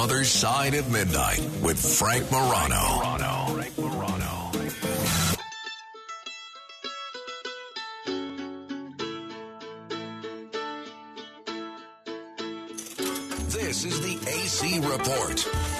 Other Side of Midnight with Frank Morano. Frank Morano. This is the AC Report.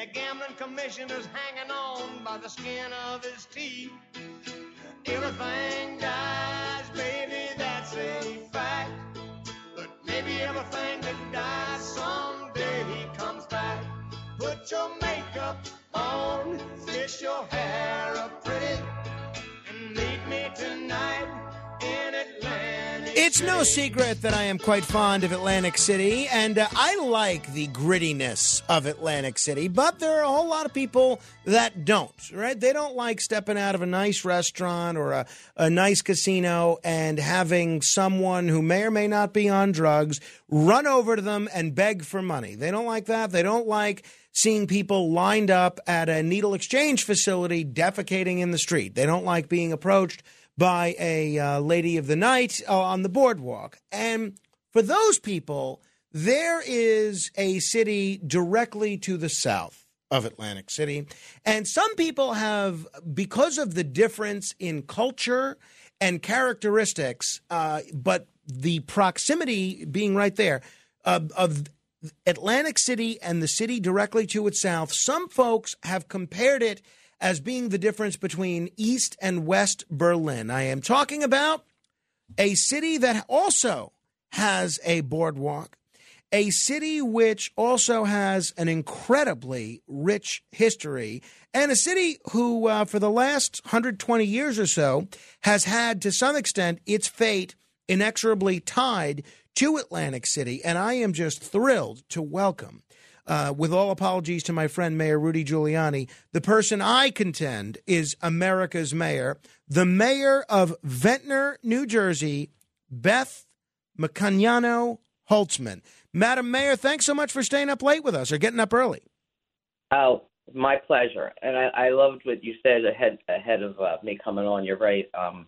And the gambling commissioner's hanging on by the skin of his teeth. Everything dies, baby, that's a fact. But maybe everything that dies someday comes back. Put your makeup on, fix your hair up It's no secret that I am quite fond of Atlantic City, and uh, I like the grittiness of Atlantic City, but there are a whole lot of people that don't, right? They don't like stepping out of a nice restaurant or a, a nice casino and having someone who may or may not be on drugs run over to them and beg for money. They don't like that. They don't like seeing people lined up at a needle exchange facility defecating in the street. They don't like being approached by a uh, lady of the night uh, on the boardwalk. And for those people, there is a city directly to the south of Atlantic City. And some people have, because of the difference in culture and characteristics, uh, but the proximity being right there of, of Atlantic City and the city directly to its south, some folks have compared it as being the difference between East and West Berlin. I am talking about a city that also has a boardwalk, a city which also has an incredibly rich history, and a city who, uh, for the last 120 years or so, has had to some extent its fate inexorably tied to Atlantic City. And I am just thrilled to welcome. Uh, with all apologies to my friend Mayor Rudy Giuliani, the person I contend is America's mayor, the mayor of Ventnor, New Jersey, Beth Maccagnano Holtzman. Madam Mayor, thanks so much for staying up late with us or getting up early. Oh, my pleasure. And I, I loved what you said ahead ahead of uh, me coming on. You're right. Um,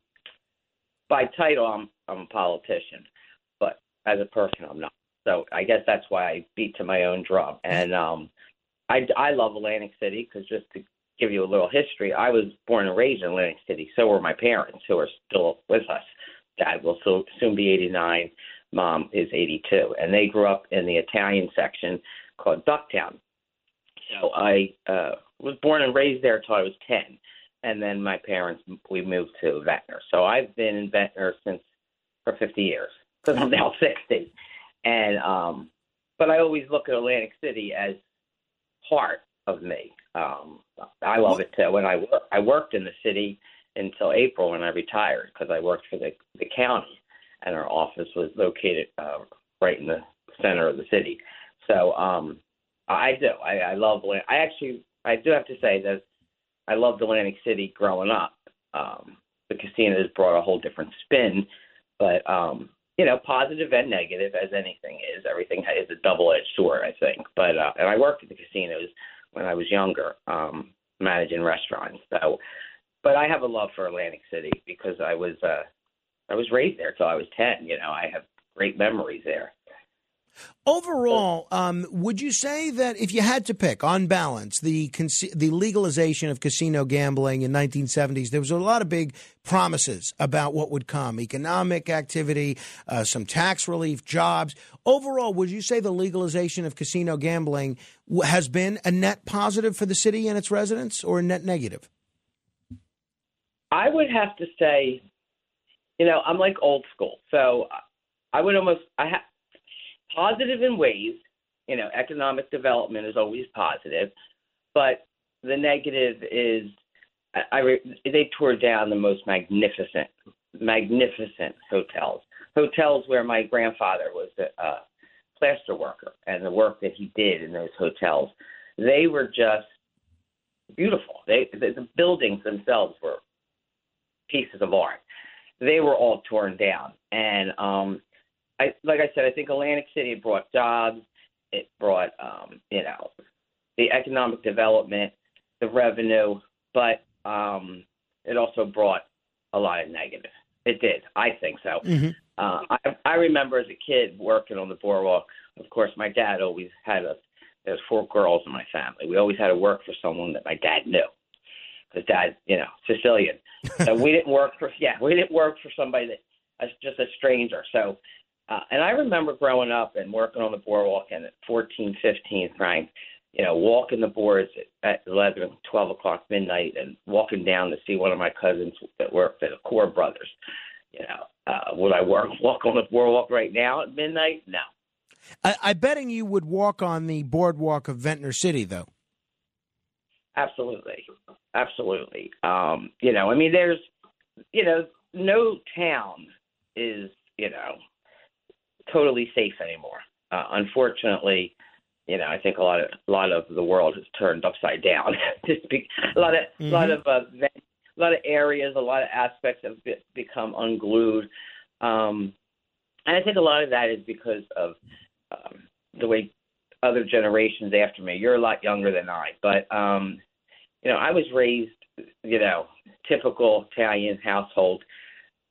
by title, I'm I'm a politician, but as a person, I'm not. So I guess that's why I beat to my own drum. And um, I I love Atlantic City because just to give you a little history, I was born and raised in Atlantic City. So were my parents, who are still with us. Dad will so, soon be 89. Mom is 82, and they grew up in the Italian section called Ducktown. So I uh, was born and raised there until I was 10, and then my parents we moved to Ventnor. So I've been in Ventnor since for 50 years because I'm now 60, and um, but I always look at Atlantic City as part of me. Um, I love it too. When I work, I worked in the city until April when I retired because I worked for the the county, and our office was located uh, right in the center of the city. So um, I do. I, I love. I actually, I do have to say that I loved Atlantic City growing up. Um, the casino has brought a whole different spin, but um, you know, positive and negative as anything is. Everything is a double-edged sword, I think. But uh, and I worked at the casinos when I was younger, um, managing restaurants. So, but I have a love for Atlantic City because I was uh, I was raised there till I was ten. You know, I have great memories there. Overall, um, would you say that if you had to pick, on balance, the the legalization of casino gambling in 1970s, there was a lot of big promises about what would come: economic activity, uh, some tax relief, jobs. Overall, would you say the legalization of casino gambling w- has been a net positive for the city and its residents, or a net negative? I would have to say, you know, I'm like old school, so I would almost I have positive in ways, you know, economic development is always positive, but the negative is I, I they tore down the most magnificent, magnificent hotels, hotels where my grandfather was a uh, plaster worker, and the work that he did in those hotels, they were just beautiful. They the, the buildings themselves were pieces of art. They were all torn down, and um, I like I said, I think Atlantic City brought jobs. It brought um, you know the economic development, the revenue, but um, it also brought a lot of negative. It did. I think so. Mm-hmm. Uh, I, I remember as a kid working on the boardwalk. Of course, my dad always had us. There's four girls in my family. We always had to work for someone that my dad knew, because dad, you know, Sicilian. So we didn't work for yeah, we didn't work for somebody that just a stranger. So, uh, and I remember growing up and working on the boardwalk and at 14, 15, Frank, you know, walking the boards at 11, 12 o'clock midnight and walking down to see one of my cousins that worked at the Kohr Brothers. You know, uh, would I work walk on the boardwalk right now at midnight? No. I, I betting you would walk on the boardwalk of Ventnor City, though. Absolutely, absolutely. Um, you know, I mean, there's, you know, no town is, you know, totally safe anymore. Uh, unfortunately, you know, I think a lot of a lot of the world has turned upside down. Just be, a lot of mm-hmm. a lot of uh, a lot of areas, a lot of aspects have be, become unglued, um, and I think a lot of that is because of um, the way other generations after me. You're a lot younger than I, but um, you know, I was raised, you know, typical Italian household,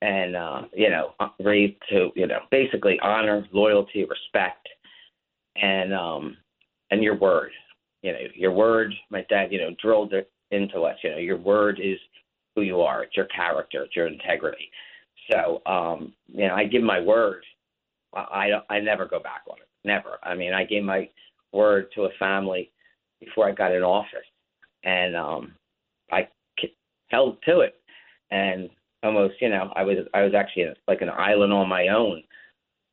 and uh, you know, raised to you know basically honor, loyalty, respect, and um, and your word. You know, your word. My dad, you know, drilled it into us. You know, your word is who you are. It's your character. It's your integrity. So, um, you know, I give my word. I I, I never go back on it. Never. I mean, I gave my word to a family before I got in office, and um, I held to it. And almost, you know, I was I was actually like an island on my own,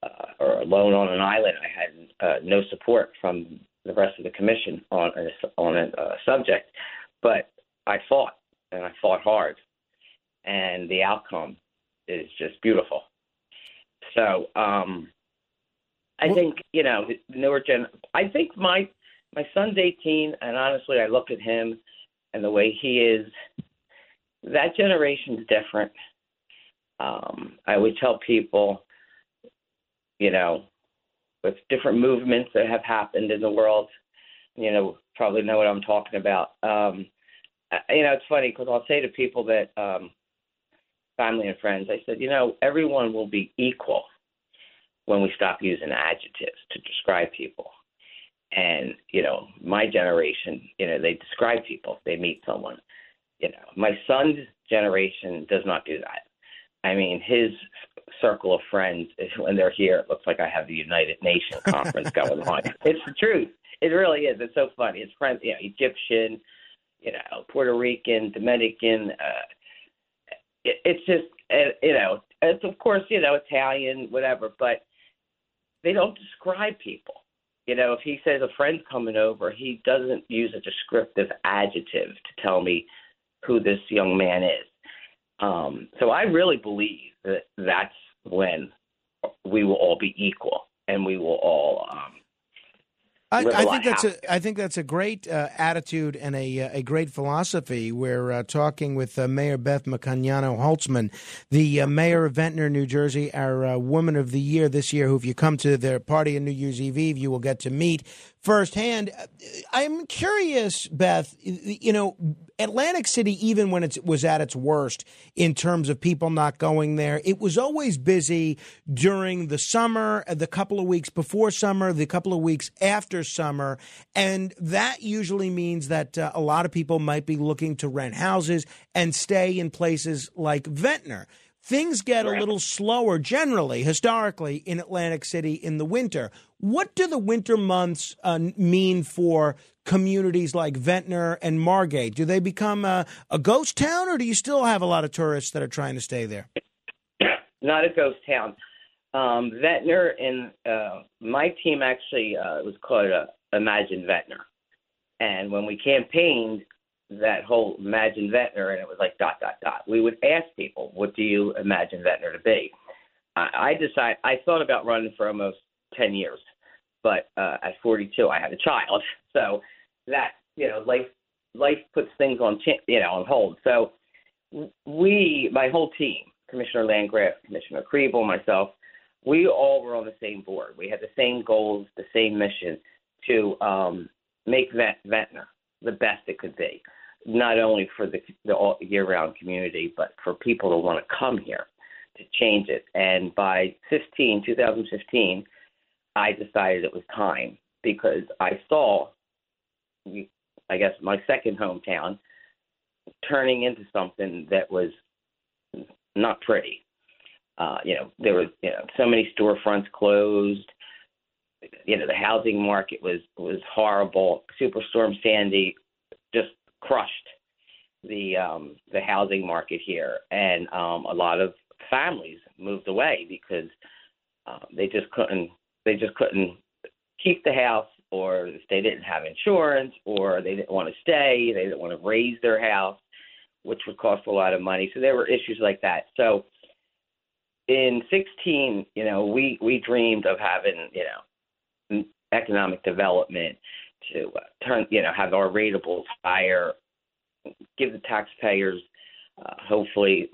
uh, or alone on an island. I had uh, no support from the rest of the commission on a, on a uh, subject, but I fought and I fought hard, and the outcome is just beautiful. So um, I Well- think you know the newer gen. I think my my son's 18, and honestly, I look at him and the way he is. That generation's different. Um, I always tell people, you know, with different movements that have happened in the world, you know, probably know what I'm talking about. Um, you know, it's funny because I'll say to people that, um, family and friends, I said, you know, everyone will be equal when we stop using adjectives to describe people. And, you know, my generation, you know, they describe people they meet someone. You know, my son's generation does not do that. I mean, his circle of friends, when they're here, it looks like I have the United Nations conference going on. It's the truth. It really is. It's so funny. His friends, you know, Egyptian, you know, Puerto Rican, Dominican. Uh, it, it's just, uh, you know, it's of course, you know, Italian, whatever, but they don't describe people. You know, if he says a friend's coming over, he doesn't use a descriptive adjective to tell me who this young man is. Um, so I really believe that that's when we will all be equal and we will all um, I, I think that's a I think that's a great uh, attitude and a uh, a great philosophy. We're uh, talking with uh, Mayor Beth Maccagnano Holtzman, the uh, mayor of Ventnor, New Jersey, our uh, Woman of the Year this year. Who, if you come to their party on New Year's Eve Eve, you will get to meet firsthand. I'm curious, Beth. You know, Atlantic City, even when it was at its worst in terms of people not going there, it was always busy during the summer, uh, the couple of weeks before summer, the couple of weeks after summer. And that usually means that uh, a lot of people might be looking to rent houses and stay in places like Ventnor. Things get a little slower generally, historically, in Atlantic City in the winter. What do the winter months uh, mean for communities like Ventnor and Margate? Do they become a, a ghost town, or do you still have a lot of tourists that are trying to stay there? not a ghost town. Um, Ventnor and uh, my team actually uh, was called uh, Imagine Ventnor, and when we campaigned that whole Imagine Ventnor, and it was like dot dot dot, we would ask people, "What do you imagine Ventnor to be?" I, I decided I thought about running for almost ten years, but uh, at 42, I had a child, so that you know life life puts things on you know on hold. So we, my whole team, Commissioner Landgraf, Commissioner Kriebel, myself, we all were on the same board. We had the same goals, the same mission to um, make Vent- Ventnor the best it could be, not only for the, the all year-round community, but for people to want to come here to change it. And by 15, 2015, I decided it was time because I saw, I guess, my second hometown turning into something that was not pretty. Uh, you know, there was you know so many storefronts closed. You know, the housing market was was horrible. Superstorm Sandy just crushed the um, the housing market here, and um, a lot of families moved away because uh, they just couldn't they just couldn't keep the house or if they didn't have insurance or they didn't want to stay, they didn't want to raise their house, which would cost a lot of money. So there were issues like that. So in 16, you know, we we dreamed of having, you know, economic development to uh, turn, you know, have our rateables higher, give the taxpayers uh, hopefully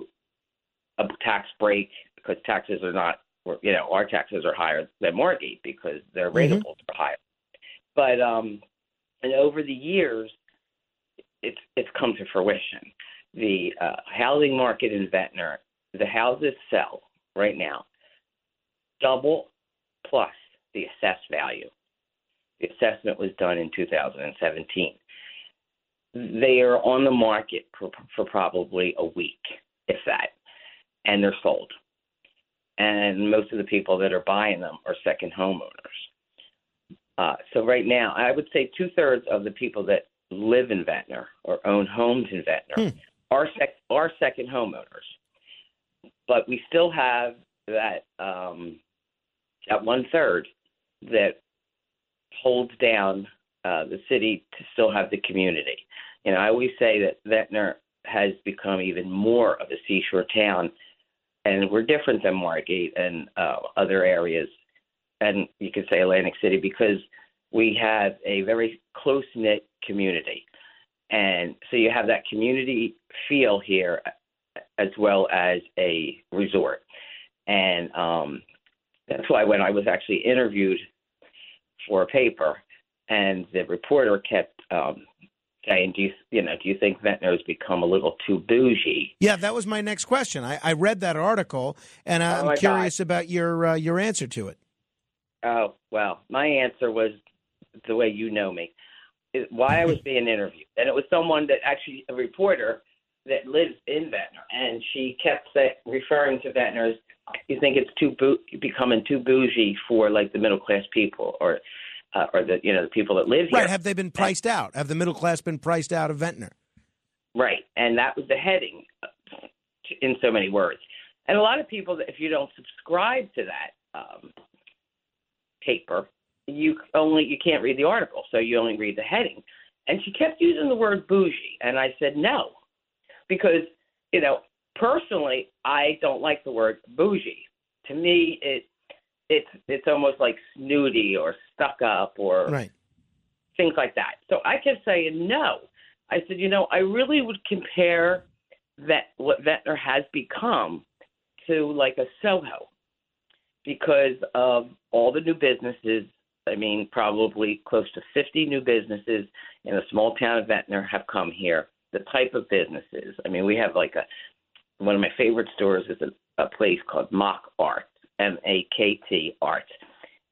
a tax break because taxes are not, you know, our taxes are higher than Margate because their mm-hmm. are higher. But um, and over the years, it's it's come to fruition. The uh, housing market in Ventnor, the houses sell right now double plus the assessed value. The assessment was done in 2017. They are on the market for, for probably a week, if that, and they're sold. And most of the people that are buying them are second homeowners. Uh, so right now, I would say two thirds of the people that live in Ventnor or own homes in Ventnor hmm. are sec- are second homeowners, but we still have that um, that one third that holds down uh, the city to still have the community. You know, I always say that Ventnor has become even more of a seashore town, and we're different than Margate and uh, other areas and you could say Atlantic City because we have a very close knit community. And so you have that community feel here as well as a resort. And um, that's why when I was actually interviewed for a paper, and the reporter kept um, saying, "Do you, you know, do you think Ventnor has become a little too bougie?" Yeah, that was my next question. I, I read that article, and I'm oh curious God. about your uh, your answer to it. Oh, well, my answer was the way you know me. Why I was being interviewed. And it was someone that actually, a reporter that lives in Ventnor. And she kept say, referring to Ventnor as, you think it's too becoming too bougie for like the middle class people or uh, or the you know the people that live here. Right? Have they been priced out? Have the middle class been priced out of Ventnor? Right, and that was the heading in so many words. And a lot of people, if you don't subscribe to that, um, paper, you only you can't read the article, so you only read the heading. And she kept using the word bougie, and I said no, because you know personally I don't like the word bougie. To me, it it's it's almost like snooty or stuck up or right. things like that. So I kept saying no. I said, you know, I really would compare that what Ventnor has become to like a Soho because of all the new businesses. I mean, probably close to 50 new businesses in a small town of Ventnor have come here. The type of businesses. I mean, we have like a one of my favorite stores is a, a place called Mock Art, M A K T Art.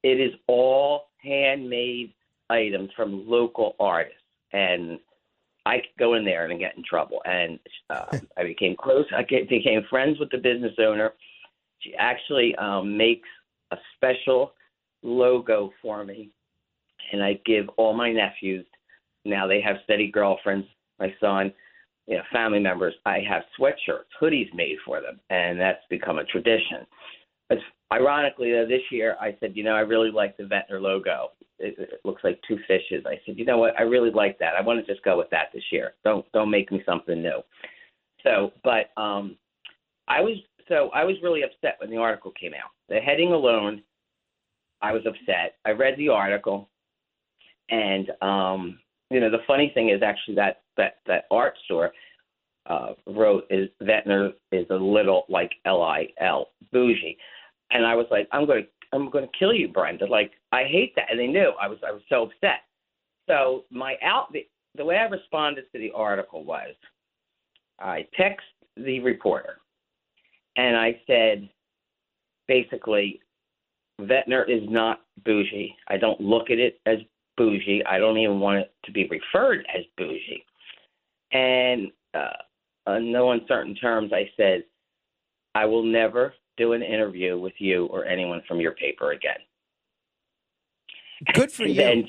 It is all handmade items from local artists, and I could go in there and get in trouble. And uh, I became close. I became friends with the business owner she actually um, makes a special logo for me, and I give all my nephews. Now they have steady girlfriends. My son, you know, family members. I have sweatshirts, hoodies made for them, and that's become a tradition. ironically, though, this year I said, you know, I really like the Ventnor logo. It, it looks like two fishes. I said, you know what? I really like that. I want to just go with that this year. Don't don't make me something new. So, but um, I was so I was really upset when the article came out. The heading alone, I was upset. I read the article, and um, you know, the funny thing is actually that that that art store uh, wrote is Ventnor is a little like L I L bougie, and I was like, I'm going to I'm going to kill you, Brenda. Like I hate that, and they knew I was I was so upset. So my out the, the way I responded to the article was, I text the reporter, and I said, basically, Ventnor is not bougie. I don't look at it as bougie. I don't even want it to be referred as bougie. And uh, in no uncertain terms, I said, I will never do an interview with you or anyone from your paper again. Good for And you. then-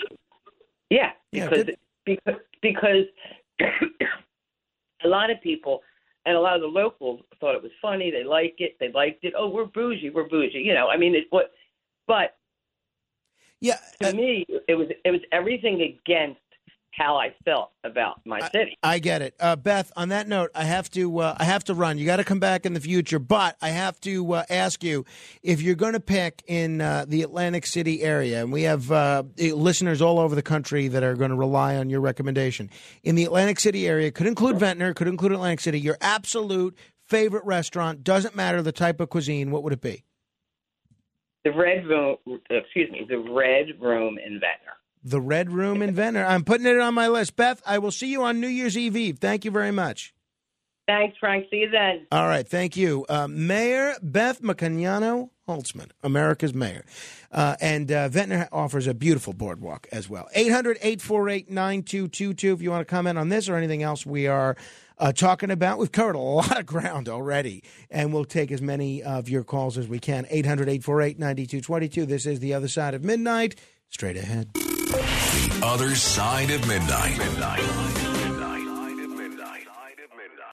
yeah, Yeah, because because because a lot of people and a lot of the locals thought it was funny. They liked it. They liked it. Oh, we're bougie. We're bougie. You know, I mean, it's what. But yeah, to uh, me, it was it was everything against how I felt about my city. I get it, uh, Beth. On that note, I have to uh, I have to run. You got to come back in the future, but I have to uh, ask you if you're going to pick in uh, the Atlantic City area, and we have uh, listeners all over the country that are going to rely on your recommendation. In the Atlantic City area, could include Ventnor, could include Atlantic City. Your absolute favorite restaurant doesn't matter the type of cuisine. What would it be? The red room, excuse me, the red room in Ventnor. The Red Room in Ventnor. I'm putting it on my list. Beth, I will see you on New Year's Eve Eve. Thank you very much. Thanks, Frank. See you then. All right, thank you. Uh, mayor Beth Maccagnano Holtzman, America's mayor. Uh, and uh, Ventnor offers a beautiful boardwalk as well. 800 848 9222 if you want to comment on this or anything else we are uh, talking about. We've covered a lot of ground already, and we'll take as many of your calls as we can. 800 848 9222. This is The Other Side of Midnight. Straight ahead. The other side of midnight. Midnight.